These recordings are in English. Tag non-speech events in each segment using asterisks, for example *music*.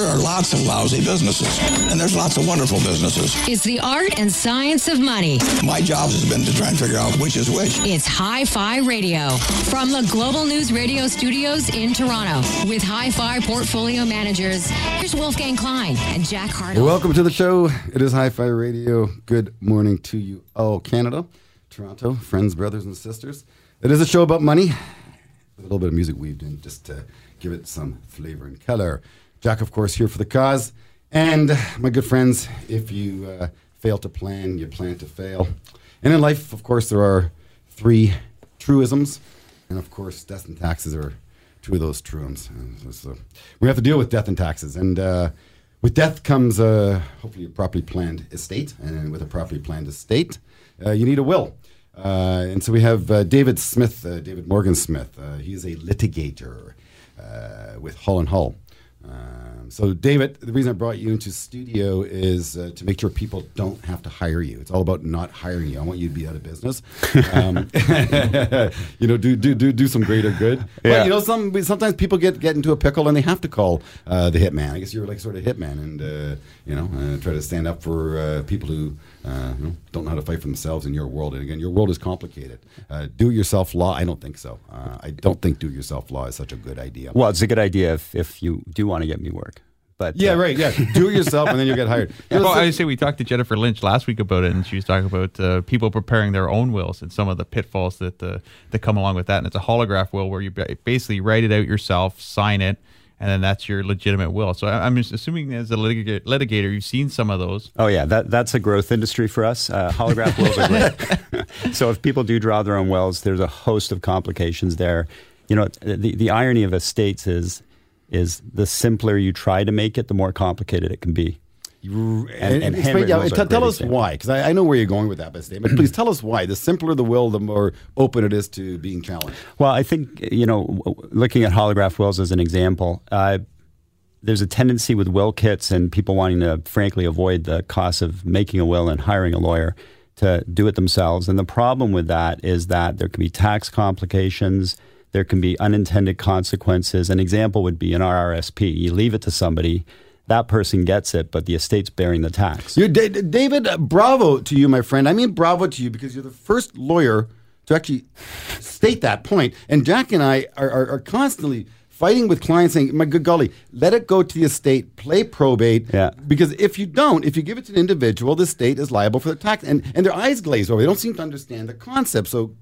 there are lots of lousy businesses, and there's lots of wonderful businesses. It's the art and science of money. My job has been to try and figure out which is which. It's Hi Fi Radio from the Global News Radio studios in Toronto with Hi Fi portfolio managers. Here's Wolfgang Klein and Jack Hartle. Welcome to the show. It is Hi Fi Radio. Good morning to you all, Canada, Toronto, friends, brothers, and sisters. It is a show about money a little bit of music weaved in just to give it some flavor and color. Jack, of course, here for the cause. And my good friends, if you uh, fail to plan, you plan to fail. And in life, of course, there are three truisms. And of course, death and taxes are two of those truisms. So we have to deal with death and taxes. And uh, with death comes uh, hopefully a properly planned estate. And with a properly planned estate, uh, you need a will. Uh, and so we have uh, David Smith, David Morgan Smith. Uh, he's a litigator with Hull and Hull. Um, so, David, the reason I brought you into studio is uh, to make sure people don't have to hire you. It's all about not hiring you. I want you to be out of business. Um, *laughs* you know, do do do do some greater good. Yeah. But you know, some sometimes people get get into a pickle and they have to call uh, the hitman. I guess you're like sort of hitman, and uh, you know, uh, try to stand up for uh, people who uh, you know, don't know how to fight for themselves in your world. And again, your world is complicated. Uh, do-it-yourself law, I don't think so. Uh, I don't think do-it-yourself law is such a good idea. Well, it's a good idea if, if you do want to get me work. But Yeah, uh, right. Yeah, do it yourself, and then you'll get hired. You know, Well, I say we talked to Jennifer Lynch last week about it, and she was talking about uh, people preparing their own wills and some of the pitfalls that uh, that come along with that. And it's a holograph will where you basically write it out yourself, sign it, and then that's your legitimate will. So I- I'm just assuming as a litiga- litigator, you've seen some of those. Oh yeah, that that's a growth industry for us. Uh, holograph wills are great. *laughs* so if people do draw their own wills, there's a host of complications there. You know, the the irony of estates is is the simpler you try to make it, the more complicated it can be. And, and and yeah, tell, us example. why, because I, I know where you're going with that statement. But please tell us why. The simpler the will, the more open it is to being challenged. Well, I think you know, looking at holograph wills as an example, uh, there's a tendency with will kits and people wanting to, frankly, avoid the cost of making a will and hiring a lawyer to do it themselves. And the problem with that is that there can be tax complications. There can be unintended consequences. An example would be an RRSP. You leave it to somebody, that person gets it, but the estate's bearing the tax. You're, Da- David, uh, bravo to you, my friend. I mean, bravo to you because you're the first lawyer to actually state that point. And Jack and I are, are, are constantly fighting with clients saying, my good golly, let it go to the estate, play probate. Yeah. Because if you don't, if you give it to an individual, the state is liable for the tax. And, and their eyes glaze over. They don't seem to understand the concept. So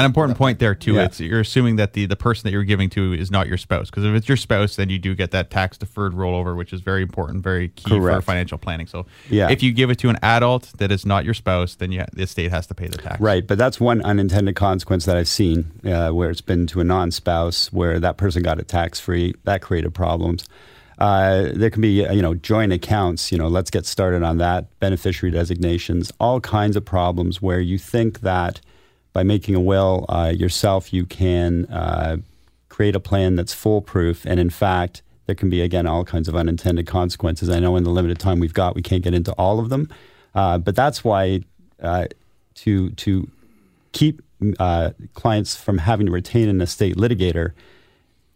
An important point there too. Yeah. It's you're assuming that the the person that you're giving to is not your spouse, because if it's your spouse, then you do get that tax deferred rollover, which is very important, very key for financial planning. So Yeah. if you give it to an adult that is not your spouse, then you, the estate has to pay the tax. Right, but that's one unintended consequence that I've seen uh, where it's been to a non-spouse where that person got it tax-free. That created problems. Uh, there can be, uh, you know, joint accounts. You know, let's get started on that. Beneficiary designations, all kinds of problems where you think that by making a will uh, yourself, you can uh, create a plan that's foolproof, and in fact, there can be again all kinds of unintended consequences. I know in the limited time we've got, we can't get into all of them, uh, but that's why uh, to to keep uh, clients from having to retain an estate litigator,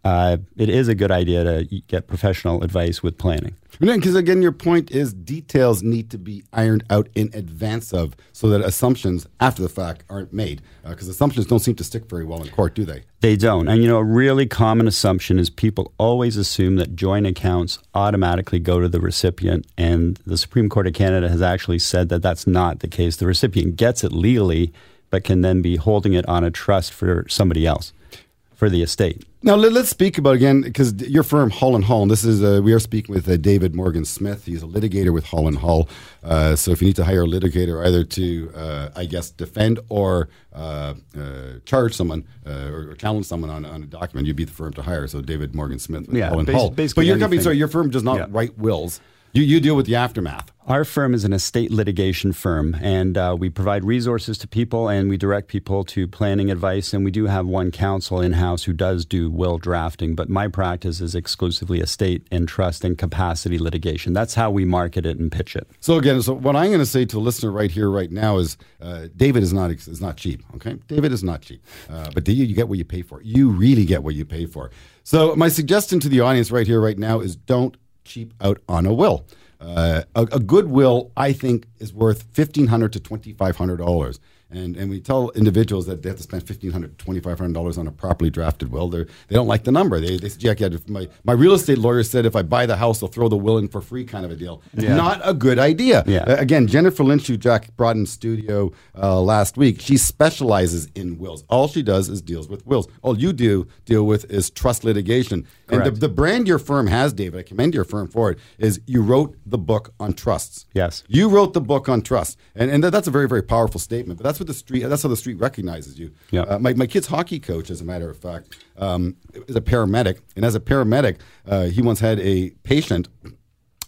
uh, it is a good idea to get professional advice with planning. Because again, your point is details need to be ironed out in advance of, so that assumptions after the fact aren't made. Uh, because assumptions don't seem to stick very well in court, do they? They don't. And you know, a really common assumption is people always assume that joint accounts automatically go to the recipient. And the Supreme Court of Canada has actually said that that's not the case. The recipient gets it legally, but can then be holding it on a trust for somebody else, for the estate. Now let, us speak about again because your firm Hull and Hull. And this is uh, we are speaking with uh, David Morgan Smith. He's a litigator with Hull and Hull. Uh, so if you need to hire a litigator, either to uh, I guess defend or uh, uh, charge someone uh, or, or challenge someone on, on a document, you'd be the firm to hire. So David Morgan Smith with Yeah, Hull and bas- basically but your company, sorry, your firm does not Yeah. write wills. You you deal with the aftermath. Our firm is an estate litigation firm, and uh, we provide resources to people and we direct people to planning advice. And we do have one counsel in house who does do will drafting, but my practice is exclusively estate and trust and capacity litigation. That's how we market it and pitch it. So again, so what I'm going to say to the listener right here, right now, is uh, David is not is not cheap. Okay, David is not cheap, uh, but you, you get what you pay for. You really get what you pay for. So my suggestion to the audience right here, right now, is don't cheap out on a will. Uh, a, a good will, I think, is worth fifteen hundred to twenty five hundred dollars. And and we tell individuals that they have to spend fifteen hundred, twenty five hundred dollars $2,500 on a properly drafted will. They they don't like the number. They they say, Jack, yeah, my my real estate lawyer said if I buy the house, they'll throw the will in for free, kind of a deal. Not a good idea. Yeah. Uh, again, Jennifer Lynch, who Jack brought in studio uh, last week, she specializes in wills. All she does is deals with wills. All you do deal with is trust litigation. Correct. And the, the brand your firm has, David, I commend your firm for it, is you wrote the book on trusts. Yes. You wrote the book on trust, and and that, that's a very very powerful statement. But that's what the street. That's how the street recognizes you. Yeah. Uh, my my kid's hockey coach, as a matter of fact, um, is a paramedic, and as a paramedic, uh, he once had a patient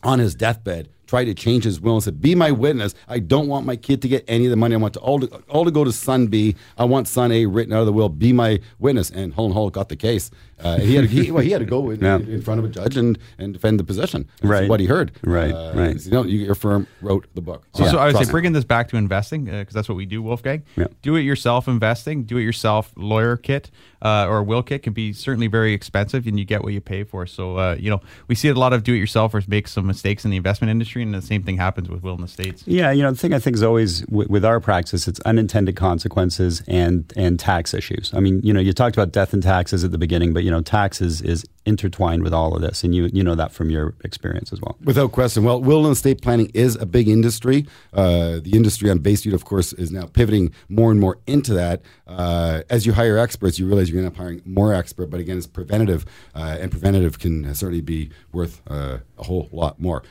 on his deathbed try to change his will and said, "Be my witness. I don't want my kid to get any of the money. I want to all to, all to go to son B. I want son A written out of the will. Be my witness." And Hull and Hull got the case. Uh, he had to, he, well, he had to go in, Yeah. in front of a judge and, and defend the position. That's Right. what he heard. Right, Uh, right. You know, your firm wrote the book. So, on so I would say trust. bringing this back to investing because that's what we do, Wolfgang. Yeah. Do it yourself investing, do it yourself lawyer kit uh, or will kit can be certainly very expensive, and you get what you pay for. So uh, you know we see a lot of do it yourselfers make some mistakes in the investment industry, and the same thing happens with will in the states. Yeah, you know, the thing I think is always with, with our practice, it's unintended consequences and and tax issues. I mean, you know, you talked about death and taxes at the beginning, but you know, taxes is intertwined with all of this, and you you know that from your experience as well. Without question. Well, will and estate planning is a big industry. Uh, the industry on Bay Street, of course, is now pivoting more and more into that. Uh, as you hire experts, you realize you're going to end up hiring more expert, but again, it's preventative, uh, and preventative can certainly be worth uh, a whole lot more.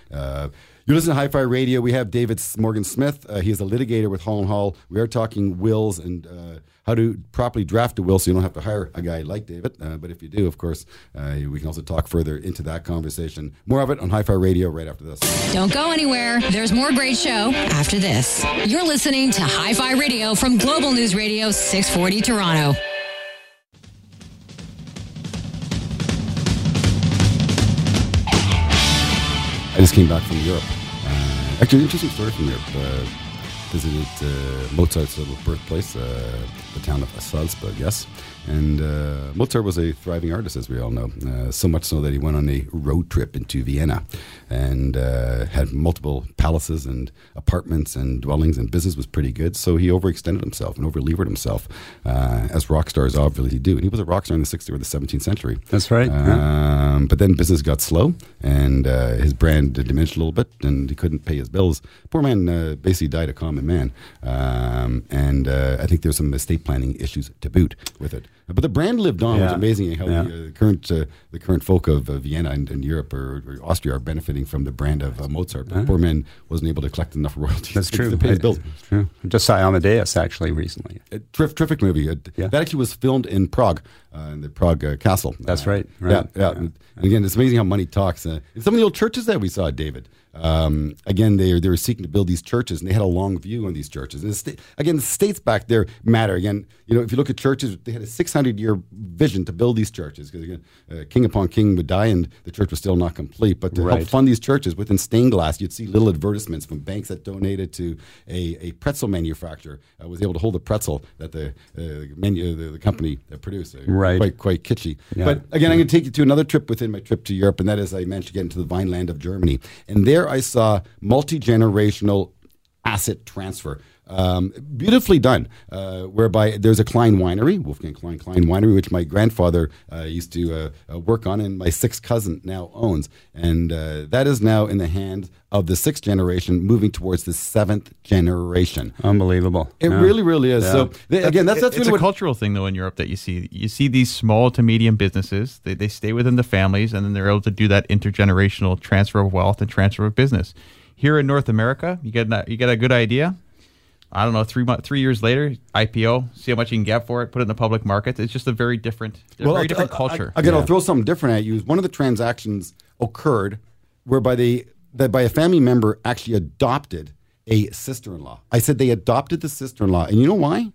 You're listening to Hi Fi Radio. We have David Morgan Smith. Uh, he is a litigator with Hull and Hull. We are talking wills and uh, how to properly draft a will so you don't have to hire a guy like David. Uh, but if you do, of course, uh, we can also talk further into that conversation. More of it on Hi Fi Radio right after this. Don't go anywhere. There's more great show after this. You're listening to Hi Fi Radio from Global News Radio 640 Toronto. I just came back from Europe. Uh, actually, interesting story from Europe. Uh, visited uh, Mozart's little birthplace, uh, the town of Salzburg, yes. And uh, Mozart was a thriving artist, as we all know. Uh, so much so that he went on a road trip into Vienna and uh, had multiple palaces and apartments and dwellings, and business was pretty good. So he overextended himself and overlevered himself, uh, as rock stars obviously do. And he was a rock star in the 16th or the 17th century. That's right, yeah. Um, but then business got slow, and uh, his brand diminished a little bit, and he couldn't pay his bills. Poor man uh, basically died a common man, um, and uh, I think there's some estate planning issues to boot with it. But the brand lived on. It was Yeah. amazing how Yeah. the, uh, current uh, the current folk of uh, Vienna and, and Europe or, or Austria are benefiting from the brand of uh, Mozart. But poor man wasn't able to collect enough *laughs* royalties That's true. to pay his bills. It's true. I just saw Amadeus actually recently. A terrific, terrific movie. Uh, Yeah. That actually was filmed in Prague, uh, in the Prague uh, Castle. That's Uh, right, right. Yeah, yeah. Yeah. And again, it's amazing how money talks. Uh, some of the old churches that we saw, David. Um, again, they they were seeking to build these churches, and they had a long view on these churches. And the sta- again, the states back there matter. Again, you know, if you look at churches, they had a 600 year vision to build these churches because again, uh, king upon king would die, and the church was still not complete. But to help fund these churches within stained glass, you'd see little advertisements from banks that donated to a, a pretzel manufacturer uh, was able to hold a pretzel that the uh, menu the, the company uh, produced. Uh, Right. Quite quite kitschy. Yeah. But again, I'm going to take you to another trip within my trip to Europe, and that is I managed to get into the Vineland of Germany, and there I saw multi generational asset transfer. Um, beautifully done, uh, whereby there's a Klein winery, Wolfgang Klein Klein winery, which my grandfather uh, used to uh, uh, work on, and my sixth cousin now owns, and uh, that is now in the hands of the sixth generation, moving towards the seventh generation. Unbelievable. It Yeah. really, really is. Yeah. So th- again, that's that's it's really a what cultural thing though in Europe that you see. You see these small to medium businesses. They, they stay within the families, and then they're able to do that intergenerational transfer of wealth and transfer of business. Here in North America, you get you get a good idea. I don't know. Three month, three years later, IPO. See how much you can get for it. Put it in the public market. It's just a very different, a very different I- I- culture. again, I'll throw something different at you. One of the transactions occurred whereby they that by a family member actually adopted a sister-in-law. I said they adopted the sister-in-law, and you know why?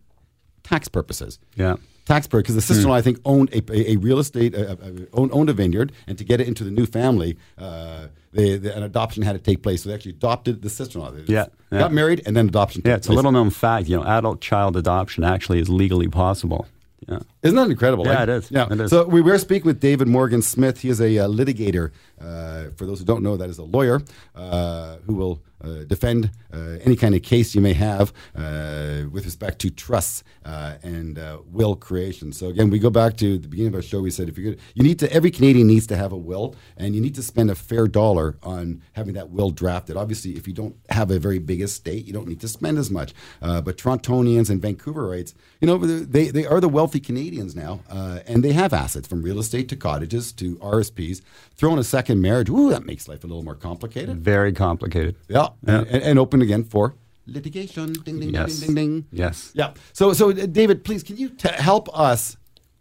Tax purposes. Yeah. Tax purposes. Because the sister-in-law, I think, owned a, a, a real estate, uh, uh, owned, owned a vineyard, and to get it into the new family, uh, they, the, an adoption had to take place. So they actually adopted the sister-in-law. They Yeah, yeah. Got married, and then adoption. Yeah, it's a little known fact. You know, adult child adoption actually is legally possible. Yeah. Isn't that incredible? Yeah, it is. Yeah. It is. So we were speaking with David Morgan Smith. He is a uh, litigator. Uh, for those who don't know, that is a lawyer uh, who will defend uh, any kind of case you may have uh, with respect to trusts uh, and uh, will creation. So again, we go back to the beginning of our show. We said if you're gonna, you need to every Canadian needs to have a will, and you need to spend a fair dollar on having that will drafted. Obviously, if you don't have a very big estate, you don't need to spend as much. Uh, but Torontonians and Vancouverites, you know, they they are the wealthy Canadians now, uh, and they have assets from real estate to cottages to RSPs. Throw in a second marriage, ooh, that makes life a little more complicated. Very complicated. Yeah, And, and, and open again for litigation. Ding ding Yes. ding ding ding. Yes. Yeah. So so uh, David, please, can you t- help us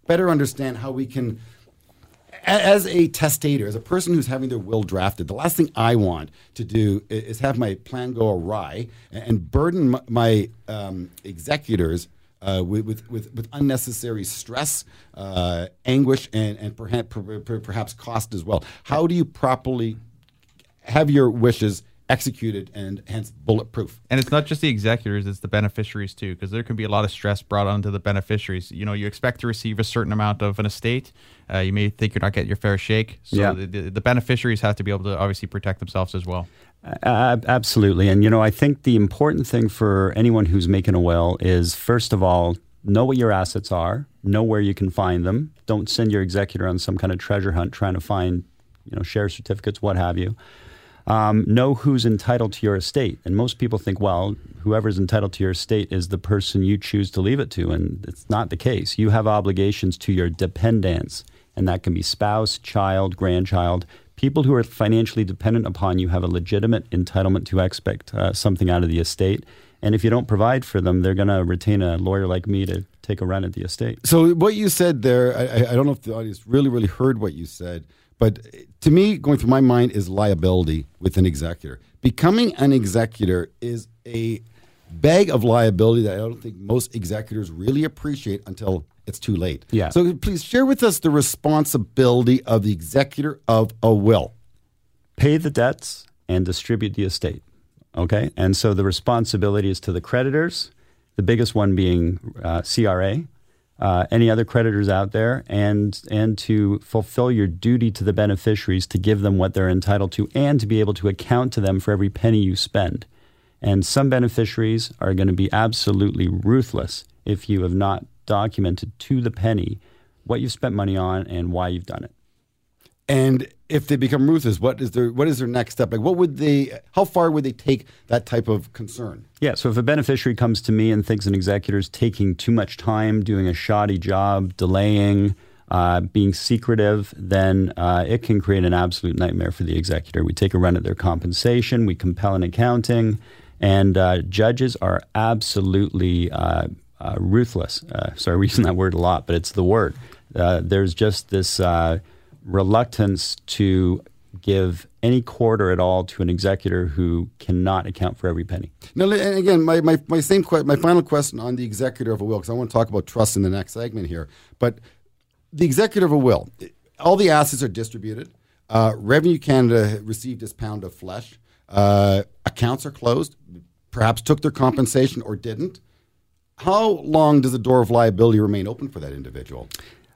better understand how we can, as a testator, as a person who's having their will drafted, the last thing I want to do is have my plan go awry and, and burden m- my um, executors. Uh, with, with, with, with unnecessary stress, uh, anguish, and, and perhaps, perhaps cost as well. How do you properly have your wishes executed and hence bulletproof? And it's not just the executors; it's the beneficiaries too, because there can be a lot of stress brought onto the beneficiaries. You know, you expect to receive a certain amount of an estate. Uh, you may think you're not getting your fair shake. So Yeah. the, the, the beneficiaries have to be able to obviously protect themselves as well. Uh, absolutely. And, you know, I think the important thing for anyone who's making a will is, first of all, know what your assets are, know where you can find them. Don't send your executor on some kind of treasure hunt trying to find, you know, share certificates, what have you. Um, know who's entitled to your estate. And most people think, well, whoever's entitled to your estate is the person you choose to leave it to. And it's not the case. You have obligations to your dependents, and that can be spouse, child, grandchild. People who are financially dependent upon you have a legitimate entitlement to expect uh, something out of the estate. And if you don't provide for them, they're going to retain a lawyer like me to take a run at the estate. So what you said there, I, I- I don't know if the audience really, really heard what you said, but to me, going through my mind is liability with an executor. Becoming an executor is a bag of liability that I don't think most executors really appreciate until it's too late. Yeah. So please share with us the responsibility of the executor of a will. pay the debts and distribute the estate. Okay, and so the responsibility is to the creditors, the biggest one being uh, CRA, uh, any other creditors out there, and and to fulfill your duty to the beneficiaries to give them what they're entitled to, and to be able to account to them for every penny you spend. And some beneficiaries are going to be absolutely ruthless if you have not documented to the penny what you've spent money on and why you've done it. And if they become ruthless, what is their what is their next step? Like, what would they? How far would they take that type of concern? Yeah, so if a beneficiary comes to me and thinks an executor is taking too much time, doing a shoddy job, delaying, uh, being secretive, then uh, it can create an absolute nightmare for the executor. We take a run at their compensation, we compel an accounting, and uh, judges are absolutely uh, uh, ruthless. Uh, sorry, we're using that word a lot, but it's the word. There's just this reluctance to give any quarter at all to an executor who cannot account for every penny. Now, and again, my, my, my same que- my final question on the executor of a will, because I want to talk about trust in the next segment here. But the executor of a will, all the assets are distributed. Uh, Revenue Canada received its pound of flesh. Uh, accounts are closed. Perhaps took their compensation or didn't. How long does the door of liability remain open for that individual?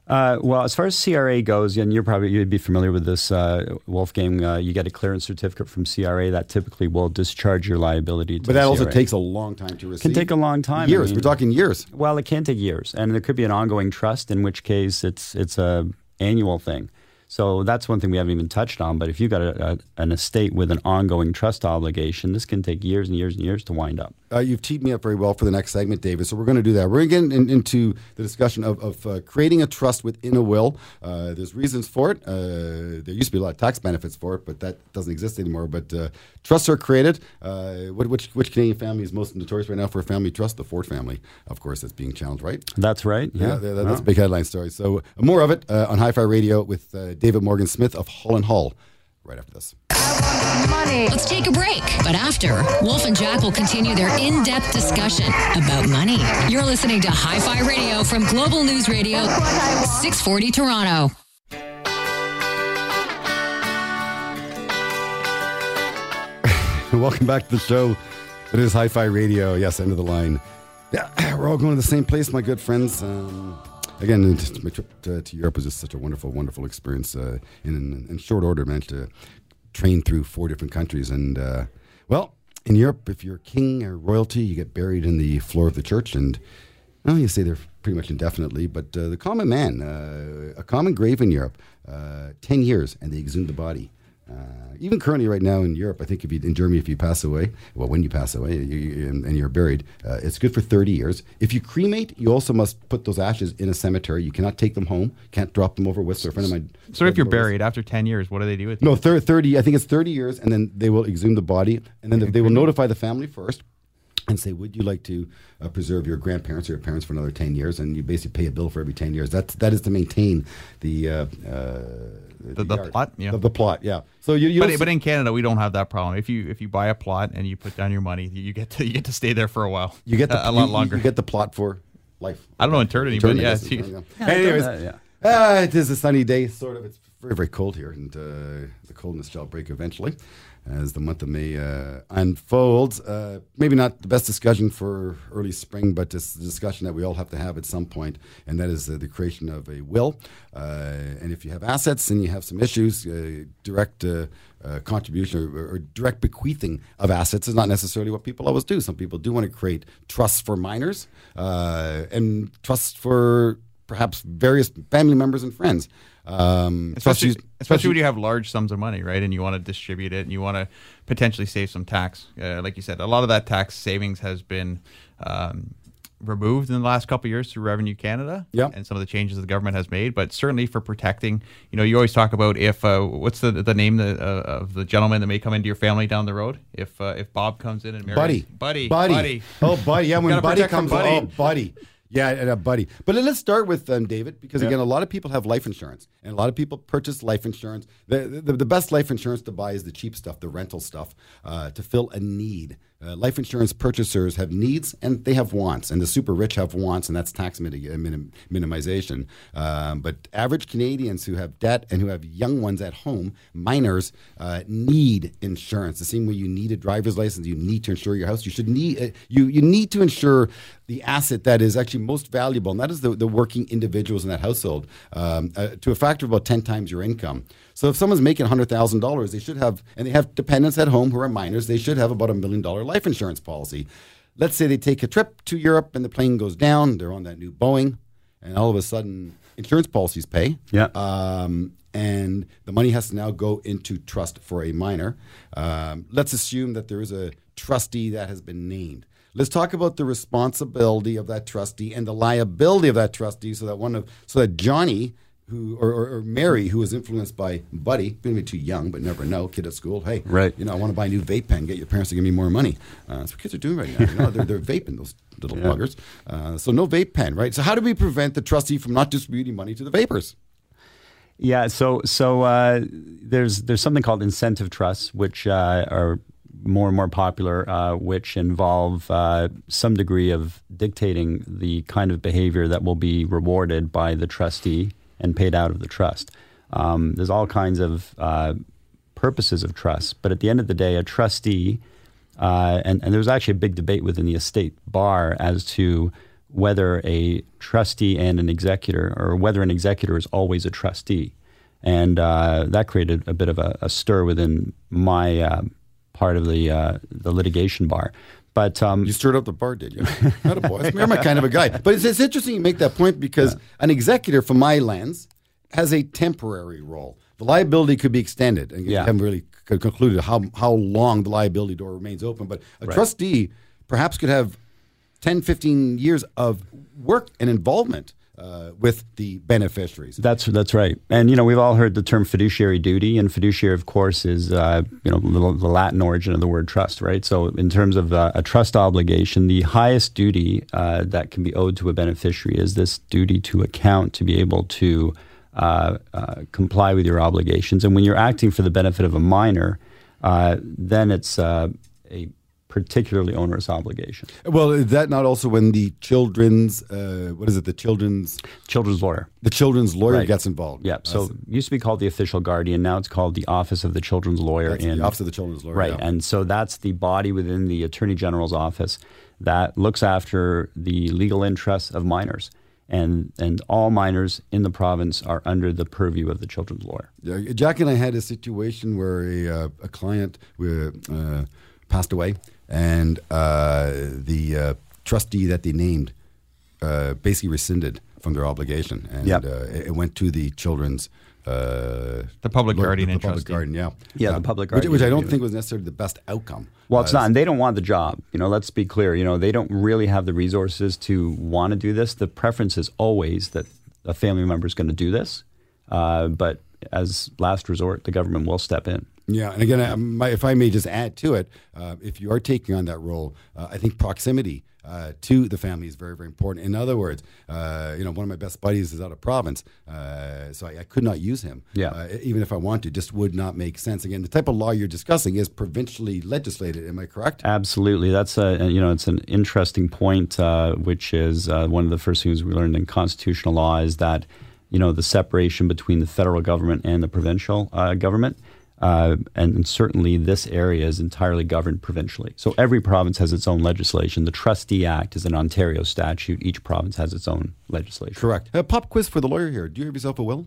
Uh, well, as far as CRA goes, and you're probably you'd be familiar with this, uh, Wolfgang. Uh, you get a clearance certificate from CRA that typically will discharge your liability. To But that the also takes a long time to receive. can take a long time. I Years. mean- We're talking years. Well, it can take years, and there could be an ongoing trust, in which case it's it's a annual thing. So that's one thing we haven't even touched on. But if you've got a, a, an estate with an ongoing trust obligation, this can take years and years and years to wind up. Uh, you've teed me up very well for the next segment, David. So we're going to do that. We're going to get in, into the discussion of, of uh, creating a trust within a will. Uh, there's reasons for it. Uh, there used to be a lot of tax benefits for it, but that doesn't exist anymore. But uh, trusts are created. Uh, which, which Canadian family is most notorious right now for a family trust? The Ford family, of course, that's being challenged, right? That's right. Yeah, Yeah, that- that's a big headline story. So more of it uh, on Hi-Fi Radio with uh, David Morgan Smith of Hull and Hull. Right after this. Money. Let's take a break. But after, Wolf and Jack will continue their in depth discussion about money. You're listening to Hi Fi Radio from Global News Radio, 640 Toronto. *laughs* Welcome back to the show. It is Hi Fi Radio. Yes, end of the line. Yeah, *clears throat* we're all going to the same place, my good friends. Um, again, my trip to, to Europe was just such a wonderful, wonderful experience. Uh, in, in short order, managed to train through four different countries. And, uh, well, in Europe, if you're king or royalty, you get buried in the floor of the church. And, well, you there pretty much indefinitely. But uh, the common man, uh, a common grave in Europe, uh, 10 years, and they exhume the body. Uh, even currently, right now in Europe, I think if you in Germany, if you pass away, well, when you pass away you, you, and, you're buried, uh, it's good for 30 years. If you cremate, you also must put those ashes in a cemetery. You cannot take them home. Can't drop them over with. So, a friend of mine. So, if you're buried after 10 years, what do they do with you? No, thir- 30. I think it's 30 years, and then they will exhume the body, and then they will notify the family first and say, "Would you like to uh, preserve your grandparents or your parents for another ten years?" And you basically pay a bill for every ten years. That's that is to maintain the uh, uh, the, the, plot, yeah, the, the, plot, yeah. So you, you but, but in Canada we don't have that problem. If you if you buy a plot and you put down your money, you get to you get to stay there for a while. You get the, *laughs* a, lot longer. You get the plot for life. I don't know eternity, eternity but yeah. yeah Anyways, that, yeah. Uh, it is a sunny day, sort of. It's very very cold here, and uh, the coldness shall break eventually as the month of May uh, unfolds. Uh, maybe not the best discussion for early spring, but it's a discussion that we all have to have at some point, and that is uh, the creation of a will. Uh, and if you have assets and you have some issues, uh, direct uh, contribution or, or, direct bequeathing of assets is not necessarily what people always do. Some people do want to create trusts for minors and trusts for perhaps various family members and friends. Um, especially, especially, especially, when you have large sums of money, right? And you want to distribute it and you want to potentially save some tax. Uh, like you said, a lot of that tax savings has been um, removed in the last couple years through Revenue Canada yep. and some of the changes the government has made. But certainly for protecting, you know, you always talk about if uh, what's the the name uh, of the gentleman that may come into your family down the road? If uh, if Bob comes in and marries, buddy, buddy, buddy, buddy. oh buddy, yeah, when buddy comes, buddy. oh buddy. Yeah, and a buddy. But let's start with um, David because yeah. again, a lot of people have life insurance, and a lot of people purchase life insurance. The, the, the best life insurance to buy is the cheap stuff, the rental stuff, uh, to fill a need. Uh, life insurance purchasers have needs and they have wants, and the super rich have wants, and that's tax uh, minim- minimization. Um, but average Canadians who have debt and who have young ones at home, minors, uh, need insurance. The same way you need a driver's license, you need to insure your house. You should need uh, you you need to insure the asset that is actually most valuable, and that is the, the working individuals in that household um, uh, to a factor of about ten times your income. So if someone's making $100,000, they should have, and they have dependents at home who are minors, they should have about a million dollar life insurance policy. Let's say they take a trip to Europe and the plane goes down, they're on that new Boeing, and all of a sudden insurance policies pay. Yeah. Um, and the money has to now go into trust for a minor. Um, let's assume that there is a trustee that has been named. Let's talk about the responsibility of that trustee and the liability of that trustee, so that one of so that Johnny who or, or, or, Mary, who was influenced by Buddy, maybe too young, but never know. Kid at school, hey, right? You know, I want to buy a new vape pen. Get your parents to give me more money. Uh, that's what kids are doing right now. You know, they're, they're vaping those little yeah. buggers. Uh, so no vape pen, right? So how do we prevent the trustee from not distributing money to the vapors? Yeah, so so uh, there's there's something called incentive trusts, which uh, are more and more popular, uh, which involve uh, some degree of dictating the kind of behavior that will be rewarded by the trustee and paid out of the trust. Um, there's all kinds of uh, purposes of trust, but at the end of the day, a trustee, uh, and, and there was actually a big debate within the estate bar as to whether a trustee and an executor, or whether an executor is always a trustee. And uh, that created a bit of a, a stir within my uh, part of the, uh, the litigation bar. But um, you stirred up the bar, did you? Not a boy. I'm my kind of a guy. But it's, it's interesting you make that point because yeah. an executor, from my lens, has a temporary role. The liability could be extended, and yeah. you haven't really concluded how how long the liability door remains open. But a right. trustee perhaps could have 10, 15 years of work and involvement uh, with the beneficiaries. That's that's right. And you know we've all heard the term fiduciary duty, and fiduciary, of course, is uh, you know the, the, Latin origin of the word trust, right? So in terms of uh, a trust obligation, the highest duty uh, that can be owed to a beneficiary is this duty to account to be able to uh, uh, comply with your obligations. And when you're acting for the benefit of a minor, then it's a particularly onerous obligation. Well, is that not also when the children's uh, what is it? The children's children's lawyer. The children's lawyer right. gets involved. Yeah. So it used to be called the official guardian. Now it's called the Office of the Children's Lawyer. That's in, the Office of the Children's Lawyer. Right. Yeah. And so that's the body within the Attorney General's office that looks after the legal interests of minors. and and all minors in the province are under the purview of the children's lawyer. Yeah, Jack and I had a situation where a, uh, a client uh, passed away, and uh, the uh, trustee that they named uh, basically rescinded from their obligation, and Yep. uh, it, it went to the children's. Uh, The public lawyer- guardian the and public trustee. guardian, yeah, Yeah, the public which, guardian which I don't do think was necessarily the best outcome. Well, it's Uh, not, and they don't want the job. You know, let's be clear. You know, they don't really have the resources to want to do this. The preference is always that a family member is going to do this, uh, but as last resort, the government will step in. Yeah, and again, I, my, if I may just add to it, uh, if you are taking on that role, uh, I think proximity uh, to the family is very, very important. In other words, uh, you know, one of my best buddies is out of province, uh, so I, I could not use him. Yeah. uh, even if I want to, just would not make sense. Again, the type of law you're discussing is provincially legislated. Am I correct? Absolutely, that's a you know it's an interesting point, uh, which is uh, one of the first things we learned in constitutional law is that you know the separation between the federal government and the provincial uh, government. Uh, and certainly, this area is entirely governed provincially. So every province has its own legislation. The Trustee Act is an Ontario statute. Each province has its own legislation. Correct. Uh, pop quiz for the lawyer here. Do you have yourself a will?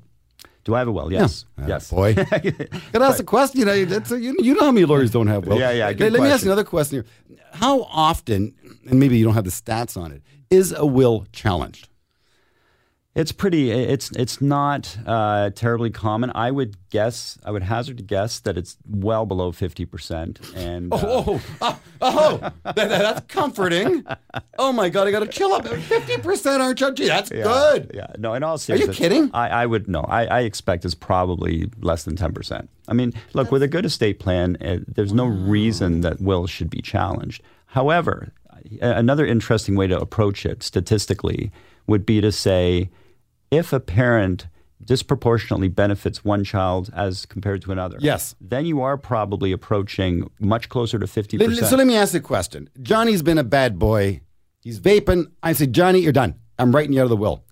Do I have a will? Yes. Ah, Yes. boy. *laughs* Gotta ask the question. You know, that's a, you, you know how many lawyers don't have wills. Yeah, yeah, good Let, let me ask you another question here. How often, and maybe you don't have the stats on it, is a will challenged? It's pretty. It's it's not uh, terribly common. I would guess. I would hazard to guess that it's well below fifty percent. And uh, Oh, oh, oh, that- that- that's comforting. Oh my God, I got to chill up. Fifty percent aren't judgy. That's yeah, good. Yeah. No. In all seriousness, are you kidding? I, I would no. I, I expect it's probably less than ten percent. I mean, look, with a good estate plan, uh, there's no reason that wills should be challenged. However, another interesting way to approach it statistically would be to say, if a parent disproportionately benefits one child as compared to another, Yes. then you are probably approaching much closer to fifty Let- percent. So let me ask you a question. Johnny's been a bad boy. He's vaping. I say, Johnny, you're done. I'm writing you out of the will.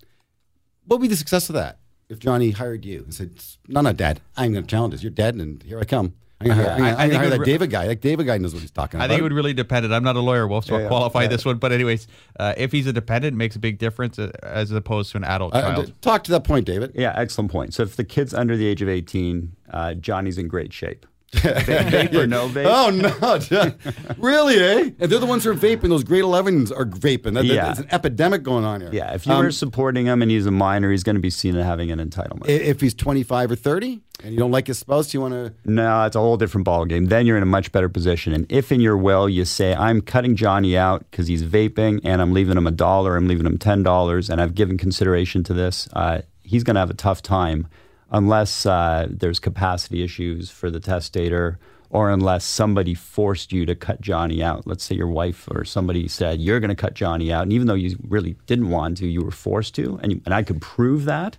What would be the success of that if Johnny hired you and said, No, no, dad. I'm going to challenge this. You're dead, and here I come. I'm going I'm I- I think hire it that would- David guy. Like David guy knows what he's talking about. I think it would really depend. I'm not a lawyer, Wolf, so I'll qualify yeah. this one. But anyways, uh, if he's a dependent, it makes a big difference uh, as opposed to an adult Uh, child. d- talk to that point, David. Yeah, excellent point. So if the kid's under the age of 18, uh, Johnny's in great shape. Vape or *laughs* no vape? Oh no! Really, eh? And they're the ones who are vaping. Those grade 11s are vaping. That, that- Yeah. It's an epidemic going on here. Yeah, if you Um, were supporting him and he's a minor, he's going to be seen as having an entitlement. if he's 25 or 30 and you don't like his spouse, you want to. no, it's a whole different ballgame. Then you're in a much better position. And if in your will you say, I'm cutting Johnny out because he's vaping and I'm leaving him a dollar, I'm leaving him $10, and I've given consideration to this, uh, he's going to have a tough time unless uh, there's capacity issues for the testator or unless somebody forced you to cut Johnny out. Let's say your wife or somebody said, You're going to cut Johnny out. And even though you really didn't want to, you were forced to, and, you, and I could prove that.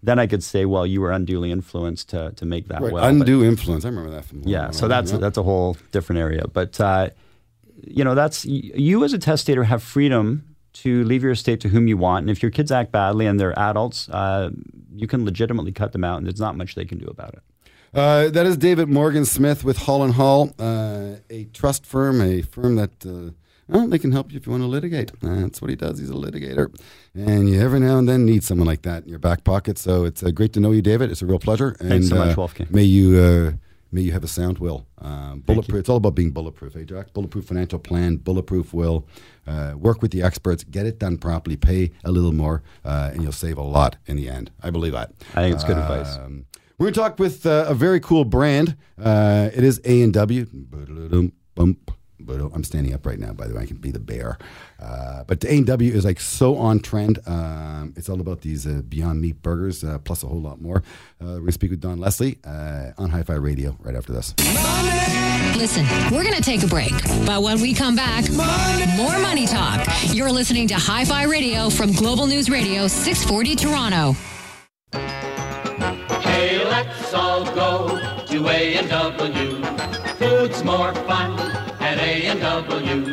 Then I could say, well, you were unduly influenced to, to make that Right, will. But- undue influence. I remember that from. yeah, so that's Yeah. that's a whole different area. But uh, you know, that's you as a testator have freedom to leave your estate to whom you want, and if your kids act badly and they're adults, uh, you can legitimately cut them out, and there's not much they can do about it. Uh, that is David Morgan Smith with Hull and Hull, uh, a trust firm, a firm that uh, well, they can help you if you want to litigate. That's what he does. He's a litigator, and you every now and then need someone like that in your back pocket. So it's uh, great to know you, David. It's a real pleasure. And, Thanks so much, uh, Wolfgang. May you. May you have a sound will. Um, bulletproof. It's all about being bulletproof, eh, Jack? Bulletproof financial plan, bulletproof will. Uh, work with the experts, get it done properly, pay a little more, uh, and you'll save a lot in the end. I believe that. I think it's good advice. Um, we're going to talk with uh, a very cool brand. Uh, it is A and W. I'm standing up right now, by the way. I can be the bear. Uh, but A and W is like so on trend. Um, it's all about these uh, Beyond Meat burgers, uh, plus a whole lot more. Uh, we're going to speak with Don Leslie uh, on Hi-Fi Radio right after this. Listen, we're going to take a break. But when we come back, more money talk. You're listening to Hi Fi Radio from Global News Radio 640 Toronto. Hey, let's all go to A&W. Food's more fun at A&W.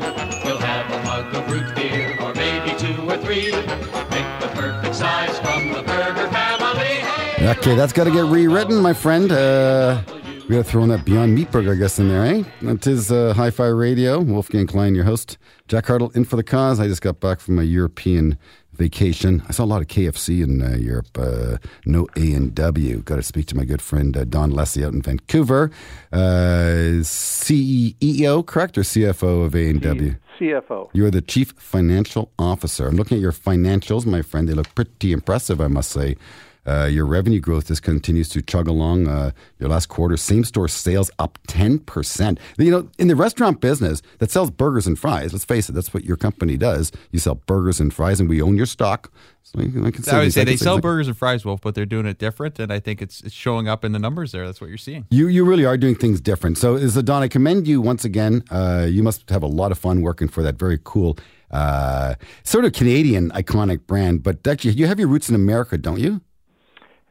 We'll have a mug of root beer or maybe two or three. Pick the perfect size from the burger family. Hey, Okay, that's got to get rewritten, my friend. Uh, we got to throw in that Beyond Meat burger, I guess, in there, eh? That is uh, Hi-Fi Radio. Wolfgang Klein, your host. Jack Hartle, in for the cause. I just got back from a European vacation. I saw a lot of KFC in uh, Europe. Uh, no A and W. Got to speak to my good friend uh, Don Leslie out in Vancouver. Uh, CEO, correct, or CFO of A and W? CFO. You're the chief financial officer. I'm looking at your financials, my friend. They look pretty impressive, I must say. Uh, your revenue growth just continues to chug along. Uh, your last quarter, same store sales up 10%. You know, in the restaurant business that sells burgers and fries, let's face it, that's what your company does. You sell burgers and fries, and we own your stock. So I, can I would say they sell burgers and fries, Wolf, but they're doing it different, and I think it's it's showing up in the numbers there. That's what you're seeing. You you really are doing things different. So, so Don, I commend you once again. Uh, you must have a lot of fun working for that very cool, uh, sort of Canadian iconic brand. But actually, you have your roots in America, don't you?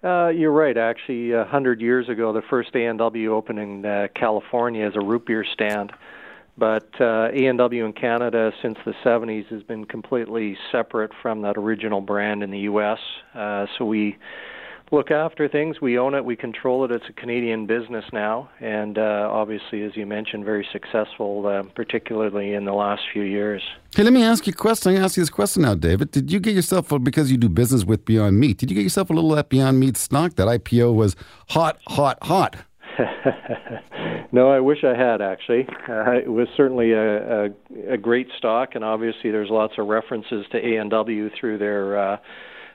Uh, you're right. Actually, a hundred years ago, the first A&W opened in uh, California as a root beer stand. But uh, A&W in Canada since the 70s has been completely separate from that original brand in the U.S. Uh, so we look after things. We own it. We control it. It's a Canadian business now, and uh, obviously, as you mentioned, very successful, uh, particularly in the last few years. Hey, let me ask you a question. I'm gonna ask you this question now, David. Did you get yourself because you do business with Beyond Meat? Did you get yourself a little of that Beyond Meat stock? That IPO was hot, hot, hot. *laughs* *laughs* No, I wish I had actually. Uh, it was certainly a, a, a great stock, and obviously there's lots of references to A and W through their uh,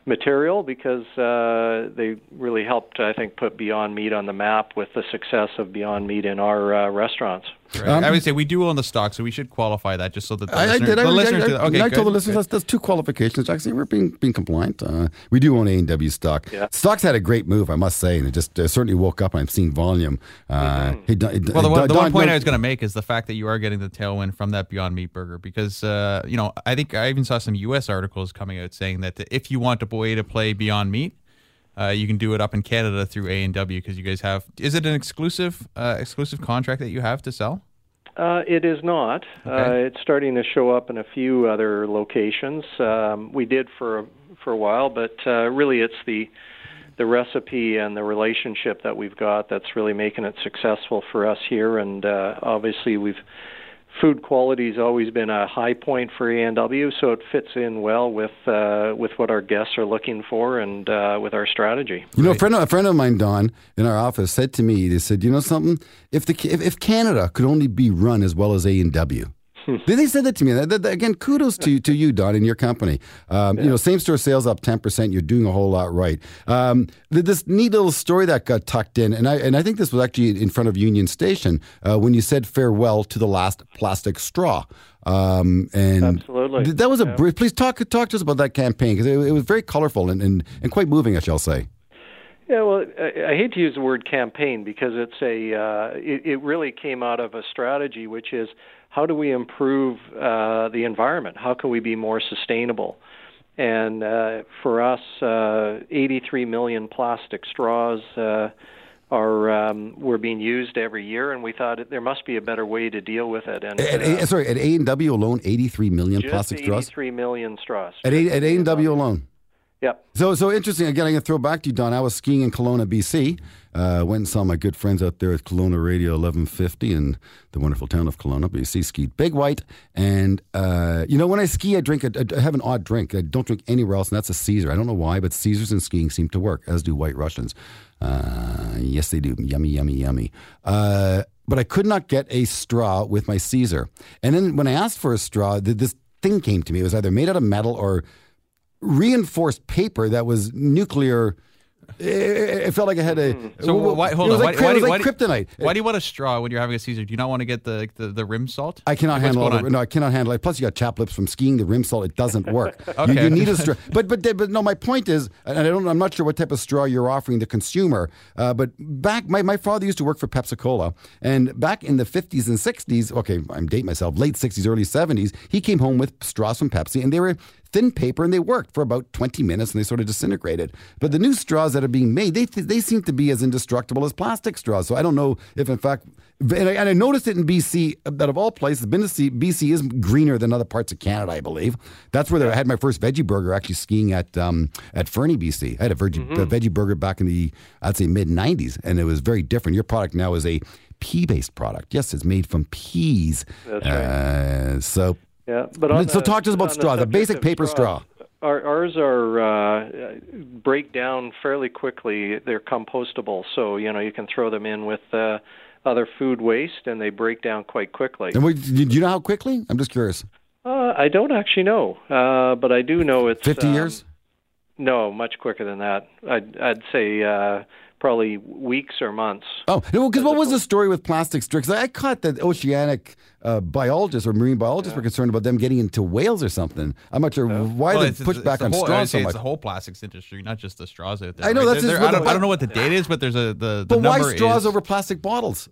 material because uh, they really helped, I think, put Beyond Meat on the map with the success of Beyond Meat in our uh, restaurants. Right. Um, I would say we do own the stock, so we should qualify that just so that the I, I did. I, the I, listeners I, do that. Okay, I told the listeners good. that's, that's two qualifications. Actually, we're being being compliant. Uh, we do own A and W stock. Yeah. Stocks had a great move, I must say, and it just uh, certainly woke up. and I've seen volume. Uh, hey, Don- Mm-hmm. Well, the, Don- one, the Don- one point Don- I was going to make is the fact that you are getting the tailwind from that Beyond Meat burger because, uh, you know, I think I even saw some U.S. articles coming out saying that if you want a way to play Beyond Meat, uh, you can do it up in Canada through A and W because you guys have. Is it an exclusive uh, exclusive contract that you have to sell? Uh, it is not. Uh, Okay. it's starting to show up in a few other locations. Um, we did for for a while, but uh, really, it's the the recipe and the relationship that we've got that's really making it successful for us here. And uh, obviously, we've food quality has always been a high point for A&W, so it fits in well with uh, with what our guests are looking for and uh, with our strategy. You know, a friend, of, a friend of mine, Don, in our office, said to me, they said, "You know something? If the if, if Canada could only be run as well as A and W." They they said that to me. That- that- again, kudos to to you, Don, and your company. Um, You know, same store sales up ten percent. You're doing a whole lot right. Um, th- this neat little story that got tucked in, and I and I think this was actually in front of Union Station uh, when you said farewell to the last plastic straw. Um, and Absolutely. th- that was a Yeah. brief. Please talk talk to us about that campaign because it, it was very colorful and, and, and quite moving, I shall say. Yeah, well, I, I hate to use the word campaign because it's a uh, it, it really came out of a strategy, which is how do we improve uh, the environment? How can we be more sustainable? And uh, for us, uh, 83 million plastic straws uh, are um, were being used every year, and we thought there must be a better way to deal with it. And At, uh, sorry, at A and W alone, eighty-three million just plastic straws. 83 million straws. At A and W alone. Yep. So so interesting. Again, I'm gonna throw back to you, Don. I was skiing in Kelowna, BC. Uh, went and saw my good friends out there at Kelowna Radio 1150 in the wonderful town of Kelowna, BC. Skied Big White, and uh, you know when I ski, I drink. A, I have an odd drink. I don't drink anywhere else, and that's a Caesar. I don't know why, but Caesars and skiing seem to work, as do White Russians. Uh, yes, they do. Yummy, yummy, yummy. Uh, but I could not get a straw with my Caesar. And then when I asked for a straw, th- this thing came to me. It was either made out of metal or reinforced paper that was nuclear. It, it felt like I had a. So why, hold it on. was like, why, it was why, like do- kryptonite. why do you want a straw when you're having a Caesar? Do you not want to get the the, the rim salt? I cannot What's handle the, no, I cannot handle it. Plus, you got chap lips from skiing. The rim salt, it doesn't *laughs* work. you, Okay. you need a straw. But but but no, my point is, and I don't. I'm not sure what type of straw you're offering the consumer. Uh, but back, my, my father used to work for Pepsi Cola, and back in the 50s and 60s. Okay, I'm dating myself. Late 60s, early 70s. He came home with straws from Pepsi, and they were thin paper, and they worked for about 20 minutes, and they sort of disintegrated. But the new straws that are being made, they they seem to be as indestructible as plastic straws. So I don't know if, in fact, and I, and I noticed it in BC. That of all places, see BC is greener than other parts of Canada. I believe that's where I had my first veggie burger. Actually, skiing at um, at Fernie, BC. I had a, veggie a veggie burger back in the I'd say mid 90s, and it was very different. Your product now is a pea based product. Yes, it's made from peas. That's Uh, so Yeah, but so the- talk to us about on the straws. Basic paper straws, straw. Our, ours are uh, break down fairly quickly. They're compostable, so you know you can throw them in with uh, other food waste, and they break down quite quickly. And wait, do you know how quickly? I'm just curious. Uh, I don't actually know, uh, but I do know it's 50 um, years? No, much quicker than that. I'd, I'd say uh, probably weeks or months. Oh, because what was the story with plastic strips? I caught that oceanic uh, biologists or marine biologists were concerned about them getting into whales or something. I'm not sure why Well, they it's- push it's back the on whole- straws I'd so say much. It's the whole plastics industry, not just the straws out there. I know, right? that's There- just there- what I, don't, the- I don't know what the date is, but there's a the, the but why straws is, over plastic bottles?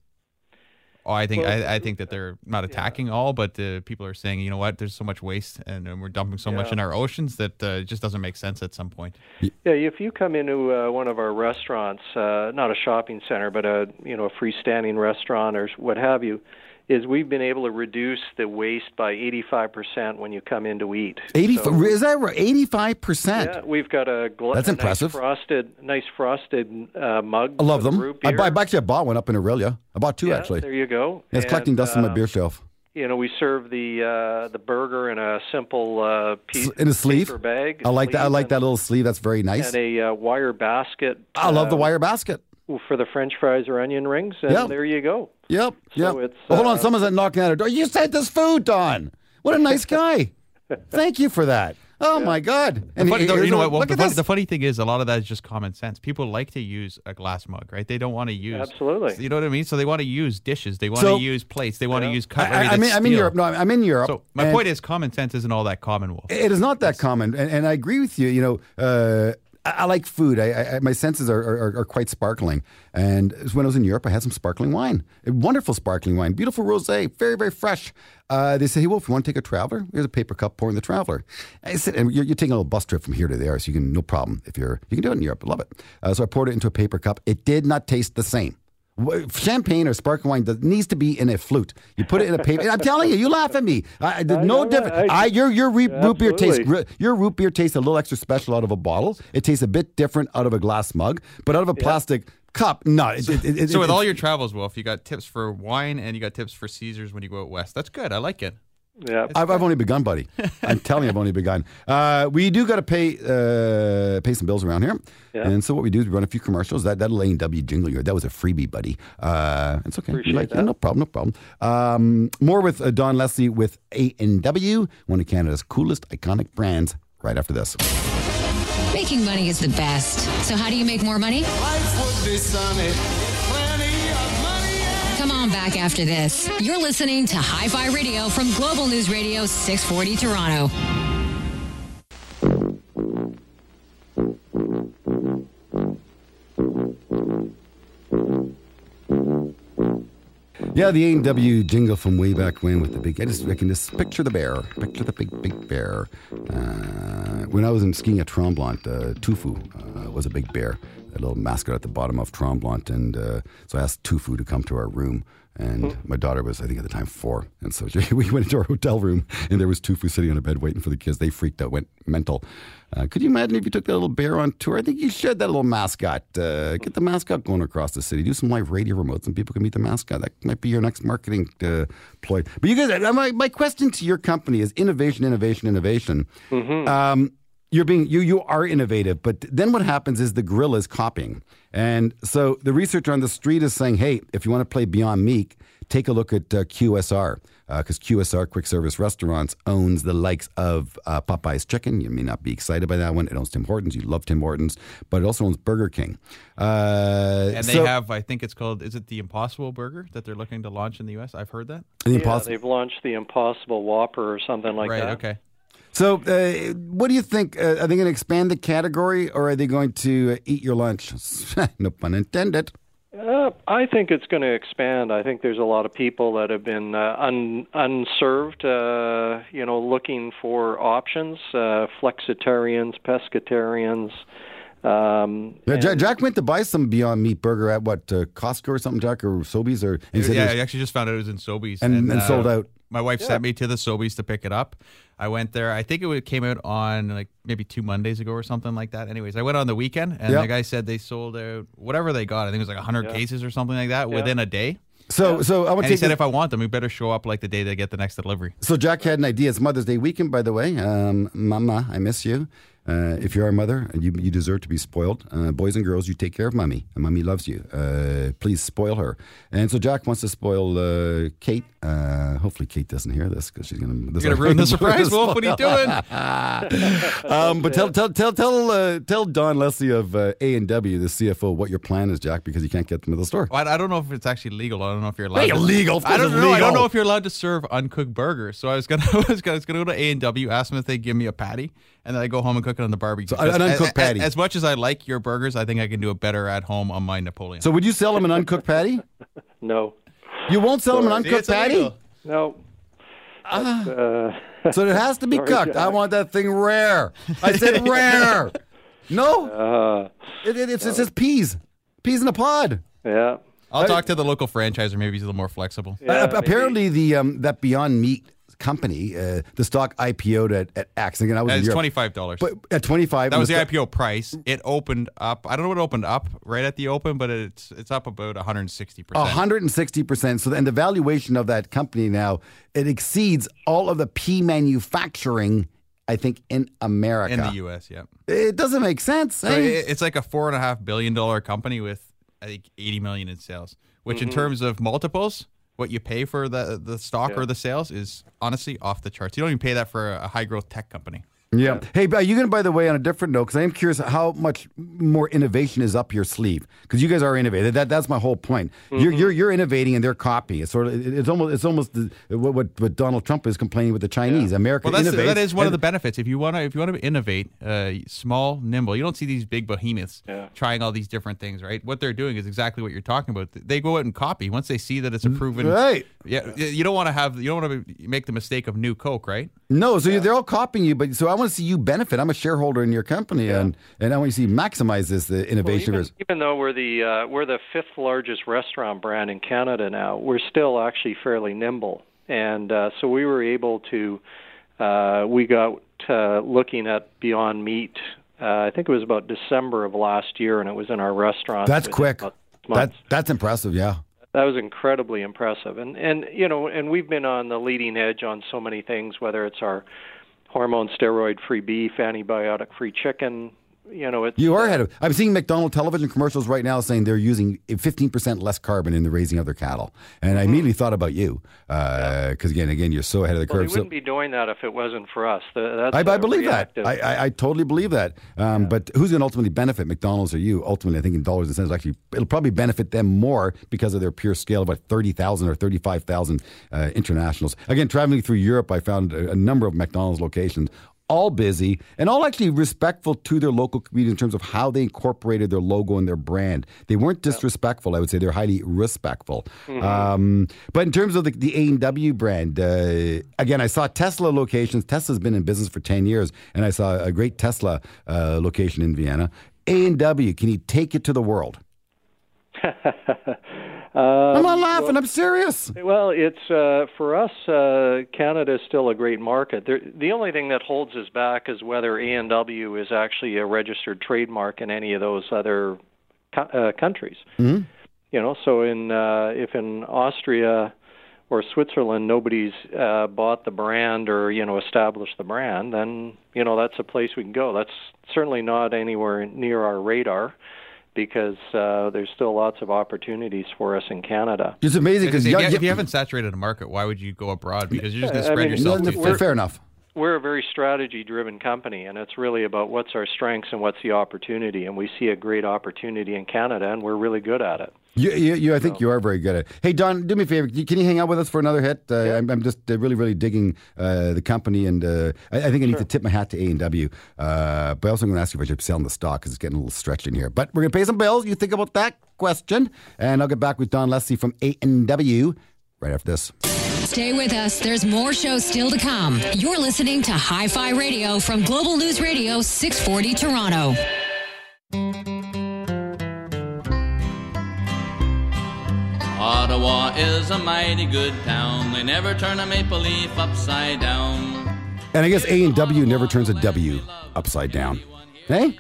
Oh, I think I, I think that they're not attacking all, but uh, people are saying, you know what? There's so much waste, and, and we're dumping so much in our oceans that uh, it just doesn't make sense at some point. Yeah, if you come into uh, one of our restaurants, uh, not a shopping center, but a you know a freestanding restaurant or what have you, is we've been able to reduce the waste by 85% when you come in to eat. 80, So- is that right? 85%? Yeah, we've got a gl- That's a impressive. Nice frosted, nice frosted uh, mug. I love them. Root I, beer. I actually I bought one up in Orillia. I bought two yeah, actually. There you go. Yeah, it's collecting And, dust on my uh, beer shelf. You know, we serve the uh, the burger in a simple uh, piece In a sleeve. paper bag. I like that. I like that little sleeve. That's very nice. And a uh, wire basket. I love the uh, wire basket. For the French fries or onion rings, and Yep. there you go. Yep. Yep. it's, Well, hold on. uh, Someone's at knocking at our door. You sent this food, Don. What a nice guy. *laughs* Thank you for that. Oh my God. And funny, he- the- you know what? Well, look the, at funny, this. the funny thing is, a lot of that is just common sense. People like to use a glass mug, right? They don't want to use Absolutely. You know what I mean? So they want to use dishes. They want So- to use plates. They want to use I, cutlery. I, I that's mean, I'm in. Europe. No, I'm in Europe. So my point is, common sense isn't all that common, Wolf. It is not that common, and, and I agree with you. You know, uh, I, like food. I, I, my senses are, are, are quite sparkling. And when I was in Europe, I had some sparkling wine, A wonderful sparkling wine, beautiful rosé, very very fresh. Uh, they say, "Hey, Wolf, you want to take a traveler? Here's a paper cup. Pour in the traveler." I said, "And you're, you're taking a little bus trip from here to there, so you can no problem if you're you can do it in Europe. I love it." Uh, so I poured it into a paper cup. It did not taste the same. Wh- Champagne or sparkling wine does, needs to be in a flute. You put it in a paper. I'm telling you, you laugh at me. I, there's I no know, difference. I- I, your your re- root beer tastes your root beer tastes a little extra special out of a bottle. It tastes a bit different out of a glass mug, but out of a plastic cup, no. It, it, it, So with it- all your travels, Wolf, you got tips for wine and you got tips for Caesars when you go out west. That's good. I like it. Yeah. I've, I've only begun, buddy. *laughs* I'm telling you, I've only begun. Uh, we do got to pay uh, pay some bills around here, Yeah. and so what we do is we run a few commercials. That that Lane W jingle here, that was a freebie, buddy. Uh, it's okay. Appreciate like, yeah, that. no problem, no problem. Um, more with uh, Don Leslie with A and W, one of Canada's coolest iconic brands. Right after this. Making money is the best. So, how do you make more money? Come on back after this. You're listening to Hi Fi Radio from Global News Radio 640 Toronto. Yeah, the A and W jingle from way back when with the big. I just I can just picture the bear, picture the big big bear. Uh, when I was in skiing at Tremblant, uh, Tufu uh, was a big bear, a little mascot at the bottom of Tremblant, and uh, so I asked Tufu to come to our room. And my daughter was, I think, at the time four, and so *laughs* we went into our hotel room, and there was Tufu sitting on a bed waiting for the kids. They freaked out, went mental. Uh, could you imagine if you took that little bear on tour? I think you should. That little mascot, uh, get the mascot going across the city. Do some live radio remotes, and people can meet the mascot. That might be your next marketing uh, ploy. But you guys, uh, my my question to your company is innovation, innovation, innovation. Um, you're being you you are innovative, but then what happens is the grill is copying, and so the researcher on the street is saying, hey, if you want to play Beyond Meat take a look at uh, QSR because QSR Quick Service Restaurants owns the likes of uh, Popeye's Chicken. You may not be excited by that one. It owns Tim Hortons. You love Tim Hortons, but it also owns Burger King. Uh, And they so- have, I think it's called, is it the Impossible Burger that they're looking to launch in the U.S.? I've heard that. the yeah, impossible. they've launched the Impossible Whopper or something like right. that. Okay. So, uh, what do you think? Uh, are they going to expand the category, or are they going to uh, eat your lunch? *laughs* no pun intended. Uh, I think it's going to expand. I think there's a lot of people that have been uh, un, unserved, uh, you know, looking for options. Uh, flexitarians, pescatarians. Um, Yeah, Jack, and- Jack went to buy some Beyond Meat burger at what uh, Costco or something, Jack, or Sobeys, or he yeah, I actually just found out it was in Sobeys And- and sold out. My wife sent me to the Sobeys to pick it up. I went there. I think it came out on like maybe two Mondays ago or something like that. Anyways, I went on the weekend, and Yeah. the guy said they sold out whatever they got. I think it was like hundred Yeah. cases or something like that Yeah. within a day. So, so I want to he said this- if I want them, we better show up like the day they get the next delivery. So Jack had an idea. It's Mother's Day weekend, by the way. Um, Mama, I miss you. Uh, if you're a mother and you, you deserve to be spoiled, uh, boys and girls, you take care of mommy, and mommy loves you. Uh, please spoil her. And so Jack wants to spoil uh, Kate. Uh, hopefully, Kate doesn't hear this because she's going to. You're gonna ruin the *laughs* surprise, Wolf. What are you doing? *laughs* um, but tell tell tell tell uh, tell Don Leslie of uh, A and W, the CFO, what your plan is, Jack, because you can't get them to the store. Well, I I don't know if it's actually legal. I don't know if you're allowed. Hey, to, illegal. I don't know. I don't know if you're allowed to serve uncooked burgers. So I was gonna, *laughs* I was gonna, I was gonna go to A and W, ask them if they give me a patty, and then I go home and cook it on the barbecue. So, an As- uncooked as- patty. As much as I like your burgers, I think I can do it better at home on my Napoleon. So would you sell them an uncooked patty? *laughs* No, You won't sell them an uncooked it's patty. illegal. no. That's, uh, *laughs* So it has to be *laughs* Sorry, cooked. I want that thing rare. I said rare. No, uh, it, it, it's, it's just peas, peas in a pod. yeah. I'll talk to the local franchisor. Maybe he's a little more flexible. Yeah, Uh, maybe. apparently, the um, that Beyond Meat company, uh, the stock IPO'd at, at X. Again, I was It's twenty five dollars. But at twenty five, That was the IPO price. It opened up. I don't know what opened up right at the open, but it's it's up about 160 percent. hundred and sixty percent. So, and the valuation of that company now it exceeds all of the P manufacturing. I think in America, in the U.S. Yeah, it doesn't make sense. so eh? it- it's like a four and a half billion dollar company with I think 80 million in sales. Which, Mm-hmm. in terms of multiples, what you pay for the the stock or the sales is honestly off the charts. You don't even pay that for a high growth tech company. Yeah. Hey, but are you going to, by the way, on a different note, because I am curious how much more innovation is up your sleeve? Because you guys are innovative. That, that's my whole point. You're, you're you're innovating and they're copying. It's sort of it's almost it's almost the, what, what what Donald Trump is complaining with the Chinese. America Well, that's innovates. that is one of the benefits. If you want to, if you want to innovate, uh, small, nimble. You don't see these big behemoths Yeah. trying all these different things, right? What they're doing is exactly what you're talking about. They go out and copy once they see that it's a proven. Right. Yeah. You don't want to have. You don't want to make the mistake of new Coke, right? No, so you they're all copying you, but so I want to see you benefit. I'm a shareholder in your company, and and I want to see you maximize this the Well, innovation. even, even though we're the uh, we're the fifth largest restaurant brand in Canada now, we're still actually fairly nimble, and uh, so we were able to. Uh, we got uh, looking at Beyond Meat. Uh, I think it was about December of last year, and it was in our restaurant. That's quick. That that's impressive. Yeah. That was incredibly impressive. And and you know and we've been on the leading edge on so many things whether it's our hormone steroid free beef antibiotic free chicken you know it's You are ahead of. I'm seeing McDonald television commercials right now saying they're using 15% less carbon in the raising of their cattle, and I immediately thought about you because again, again, you're so ahead of the well, curve. So wouldn't be doing that if it wasn't for us that's I, I believe that. I, I, I totally believe that. Um, But who's going to ultimately benefit, McDonald's or you? Ultimately, I think in dollars and cents, actually, it'll probably benefit them more because of their pure scale of about 30,000 or 35,000 uh, internationals. Again, traveling through Europe, I found a, a number of McDonald's locations. All busy and all actually respectful to their local community in terms of how they incorporated their logo and their brand. They weren't disrespectful. I would say they're highly respectful. Um, but in terms of the, the A and W brand, uh, again, I saw Tesla locations. Tesla's been in business for ten years, and I saw a great Tesla uh, location in Vienna. A and W, can you take it to the world? *laughs* I'm not laughing. I'm serious. Well, it's uh, for us. Uh, Canada is still a great market. There, the only thing that holds us back is whether A and W is actually a registered trademark in any of those other co- uh, countries. Mm-hmm. You know, so in uh, if in Austria or Switzerland nobody's uh, bought the brand or you know established the brand, then you know that's a place we can go. That's certainly not anywhere near our radar. Because uh, there's still lots of opportunities for us in Canada. It's amazing Because because if, you- if you haven't saturated a market, why would you go abroad? Because you're just going to I spread mean, yourself No, too thin. fair enough. We're a very strategy driven company and it's really about what's our strengths and what's the opportunity and we see a great opportunity in Canada and we're really good at it. You, you, you, I think you are very good at it. Hey, Don, do me a favor. Can you hang out with us for another hit? Uh, I'm, I'm just uh, really, really digging uh, the company, and uh, I, I think I need to tip my hat to A and W. Uh, but also, I'm going to ask you if I should sell the stock because it's getting a little stretched in here. But we're going to pay some bills. You think about that question, and I'll get back with Don Leslie from A and W right after this. Stay with us. There's more shows still to come. You're listening to Hi Fi Radio from Global News Radio 640 Toronto. Ottawa is a mighty good town. They never turn a maple leaf upside down. And I guess A and W never turns a W upside down. Hey,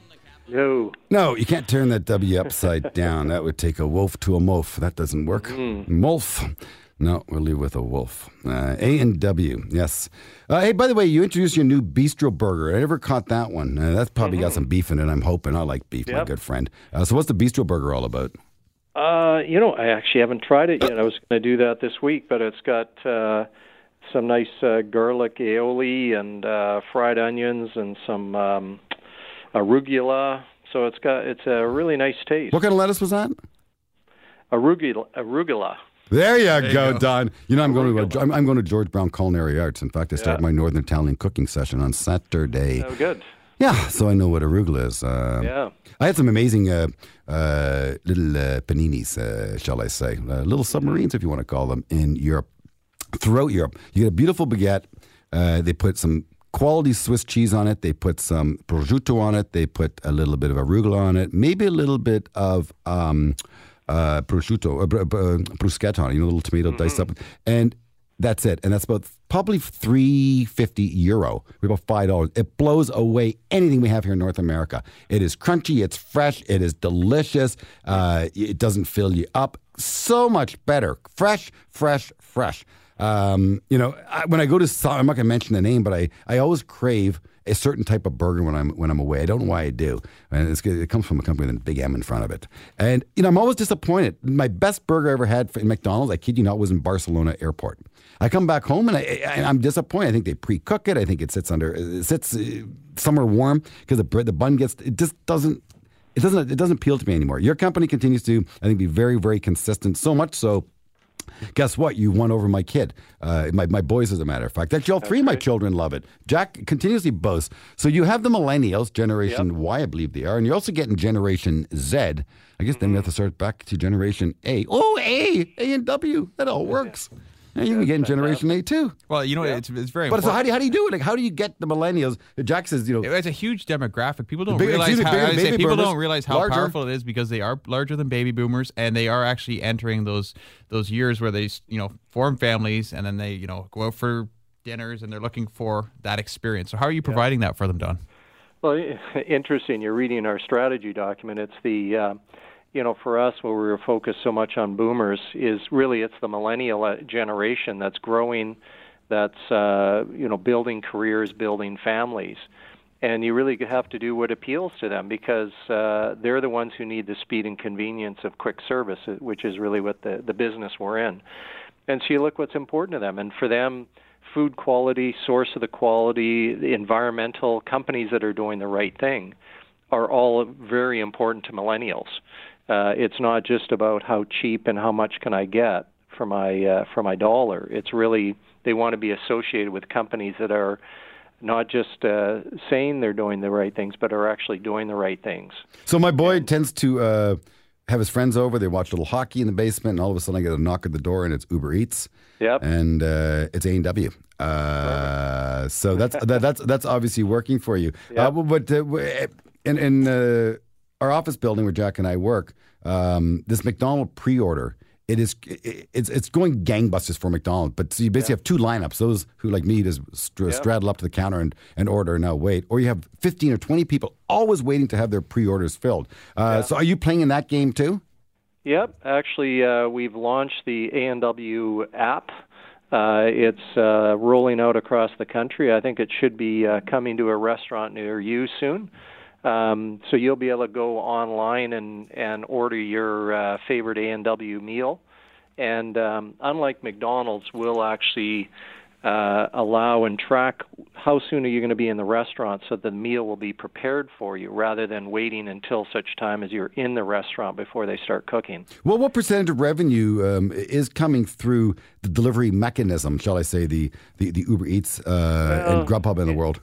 No. No, you can't turn that W upside *laughs* down. That would take a wolf to a mof. That doesn't work. Mm. Molf. No, we'll leave with a wolf. Uh, a and W, yes. Uh, hey, by the way, you introduced your new Bistro Burger. I never caught that one. Uh, that's probably got some beef in it. I'm hoping. I like beef, my good friend. Uh, so, what's the Bistro Burger all about? Uh, you know, I actually haven't tried it yet. I was going to do that this week, but it's got uh, some nice uh, garlic aioli and uh, fried onions and some um, arugula. So it's got it's a really nice taste. What kind of lettuce was that? Arugula, arugula. There you you go, go. Don. You know, I'm going to I'm, I'm going to George Brown Culinary Arts. In fact, I start Yeah. my Northern Italian cooking session on Saturday. Oh, good. Yeah, so I know what arugula is. Uh, Yeah. I had some amazing uh, uh, little uh, paninis, uh, shall I say, uh, little submarines, if you want to call them, in Europe. Throughout Europe, you get a beautiful baguette. Uh, they put some quality Swiss cheese on it. They put some prosciutto on it. They put a little bit of arugula on it. Maybe a little bit of um, uh, prosciutto, uh, uh, bruschetta. You know, little tomato diced up, and that's it. And that's about probably three fifty euro, We about five dollars. It blows away anything we have here in North America. It is crunchy, it's fresh, it is delicious. Uh, it doesn't fill you up. So much better, fresh, fresh, fresh. Um, you know, I, when I go to, I'm not going to mention the name, but I, I always crave a certain type of burger when I'm when I'm away. I don't know why I do, and it comes from a company with a big M in front of it. And you know, I'm always disappointed. My best burger I ever had in McDonald's, I kid you not, was in Barcelona airport. I come back home and I, I'm disappointed. I think they pre-cook it. I think it sits under, it sits uh, somewhere warm because the bread, the bun gets. It just doesn't. It doesn't. It doesn't appeal to me anymore. Your company continues to, I think, be very, very consistent. So much so Guess what? You won over my kid. Uh, my, my boys, as a matter of fact. Actually, all three of my children love it. Jack continuously boasts. So you have the millennials, Generation Y, I believe they are, and you're also getting Generation Z. I guess then we have to start back to Generation A. Oh, A, A and W. That all works. Yeah, you can get in Generation A too. Well, you know, it's it's very But so important. how do, you, how do you do it? Like, how do you get the millennials? Jack says, you know, It's a huge demographic. People don't Big- realize how bigger say, people boomers, don't realize how larger. powerful it is because they are larger than baby boomers and they are actually entering those those years where they you know form families and then they you know go out for dinners and they're looking for that experience. So how are you providing that for them, Don? Well, *laughs* interesting. You're reading our strategy document. It's the, uh, you know, for us, where we were focused so much on boomers, is really it's the millennial uh, generation that's growing, that's uh, you know building careers, building families, and you really have to do what appeals to them because uh, they're the ones who need the speed and convenience of quick service, uh, which is really what the the business we're in. And so you look what's important to them, and for them, food quality, source of the quality, the environmental companies that are doing the right thing are all very important to millennials. Uh, it's not just about how cheap and how much can I get for my uh, for my dollar. It's really they want to be associated with companies that are not just uh, saying they're doing the right things, but are actually doing the right things. So my boy tends to uh, have his friends over. They watch a little hockey in the basement, and all of a sudden I get a knock at the door, and it's Uber Eats. Yep. And uh, it's A and W. Uh, so that's that, that's that's obviously working for you. *laughs* Uh, but uh, w- in in uh, our office building where Jack and I work, um, this McDonald pre-order. It is it- it's it's going gangbusters for McDonald's, but so you basically have two lineups: those who like me just str- straddle up to the counter and, and order and now wait, or you have fifteen or twenty people always waiting to have their pre-orders filled. Uh, So, are you playing in that game too? Yep, actually, uh, we've launched the A&W app. Uh, it's uh, rolling out across the country. I think it should be uh, coming to a restaurant near you soon. Um, so you'll be able to go online and, and order your uh, favorite A&W meal. And um, unlike McDonald's, we'll actually uh, allow and track how soon are you going to be in the restaurant so the meal will be prepared for you rather than waiting until such time as you're in the restaurant before they start cooking. Well, what percentage of revenue um, is coming through the delivery mechanism? Shall I say the the, the Uber Eats uh, and Grubhub in the world?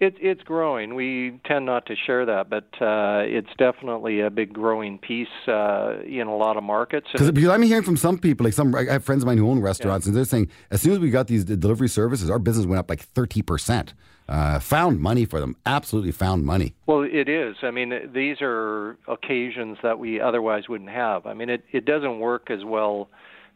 It, it's growing. We tend not to share that, but uh, it's definitely a big growing piece uh, in a lot of markets. Because because I'm hearing from some people, like some I have friends of mine who own restaurants, and they're saying as soon as we got these delivery services, our business went up like thirty percent. Uh, found money for them. Absolutely found money. Well, it is. I mean, these are occasions that we otherwise wouldn't have. I mean, it, it doesn't work as well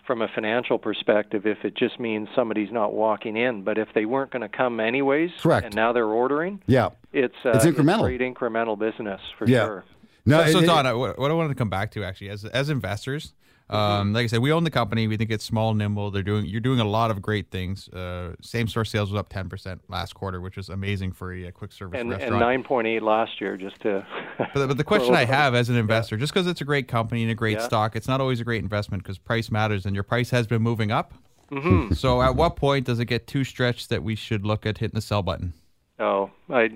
from a financial perspective if it just means somebody's not walking in. But if they weren't going to come anyways, Correct. and now they're ordering, Yeah. it's uh, It's incremental. great incremental business for Yeah. sure. No, so, so it- Don, I- what what I wanted to come back to actually, as as investors. Um, like I said, we own the company. We think it's small, nimble. They're doing you're doing a lot of great things. Uh, same store sales was up ten percent last quarter, which is amazing for a, quick service And, and 9.8 last year, just to. But, but the *laughs* question I have as an investor, just because it's a great company and a great Yeah. stock, it's not always a great investment because price matters, and your price has been moving up. Mm-hmm. So, at what point does it get too stretched that we should look at hitting the sell button? Oh, I,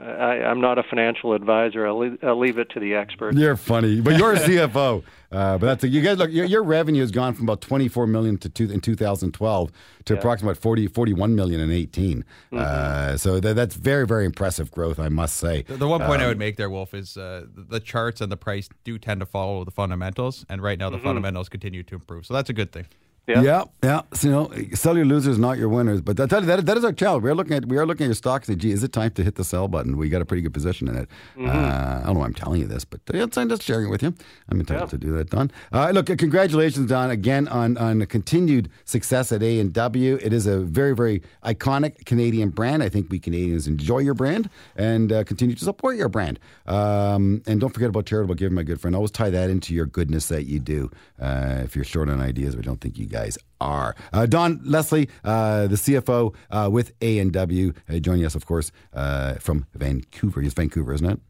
I, I'm not a financial advisor. I'll leave, I'll leave it to the experts. You're funny, but you're a *laughs* CFO. Uh, but that's you guys look. Your, your revenue has gone from about 24 million to two, in 2012 to approximately 40, 41 million in 18. Uh, so that, that's very very impressive growth, I must say. The, the one point Um, I would make there, Wolf, is uh, the- the charts and the price do tend to follow the fundamentals, and right now Mm-hmm. the fundamentals continue to improve. So that's a good thing. Yeah. Yeah, yeah. So, you know, sell your losers, not your winners. But I tell you, that, that is our challenge. We're looking at we are looking at your stocks. and Say, gee, is it time to hit the sell button? We got a pretty good position in it. Mm-hmm. Uh, I don't know why I'm telling you this, but uh, it's- I'm just sharing it with you. I'm entitled to do that, Don. Uh, look, uh, congratulations, Don, again on on the continued success at A and W. It is a very very iconic Canadian brand. I think we Canadians enjoy your brand and uh, continue to support your brand. Um, and don't forget about charitable giving, my good friend. Always tie that into your goodness that you do. Uh, if you're short on ideas, I don't think you guys are. Uh, Don Leslie, uh, the CFO uh, with A and W, uh, joining us, of course, uh, from Vancouver. It's Vancouver, isn't it?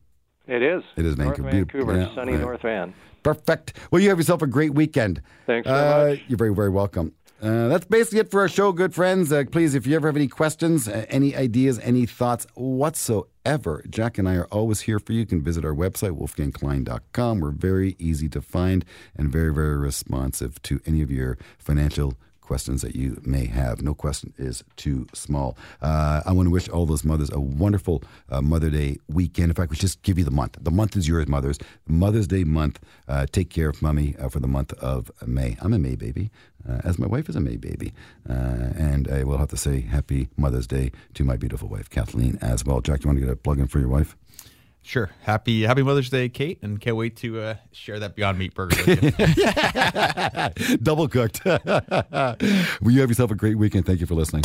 It is. It is North Vancouver. Vancouver, Yeah, sunny. North Van. Perfect. Well, you have yourself a great weekend. Thanks very Uh, much. You're very, very welcome. Uh, that's basically it for our show, good friends. Uh, please, if you ever have any questions, uh, any ideas, any thoughts whatsoever, Jack and I are always here for you. You can visit our website, wolfgangklein.com. We're very easy to find and very, very responsive to any of your financial questions that you may have. No question is too small. Uh, I want to wish all those mothers a wonderful uh, Mother Day weekend. In fact, we just give you the month. The month is yours, mothers. Mother's Day month. Uh, take care of mommy uh, for the month of May. I'm a May baby, uh, as my wife is a May baby. Uh, and I will have to say happy Mother's Day to my beautiful wife, Kathleen, as well. Jack, you want to get a plug in for your wife? Sure. Happy Happy Mother's Day, Kate, and can't wait to uh, share that Beyond Meat burger with you. *laughs* Double cooked. *laughs* well, you have yourself a great weekend. Thank you for listening.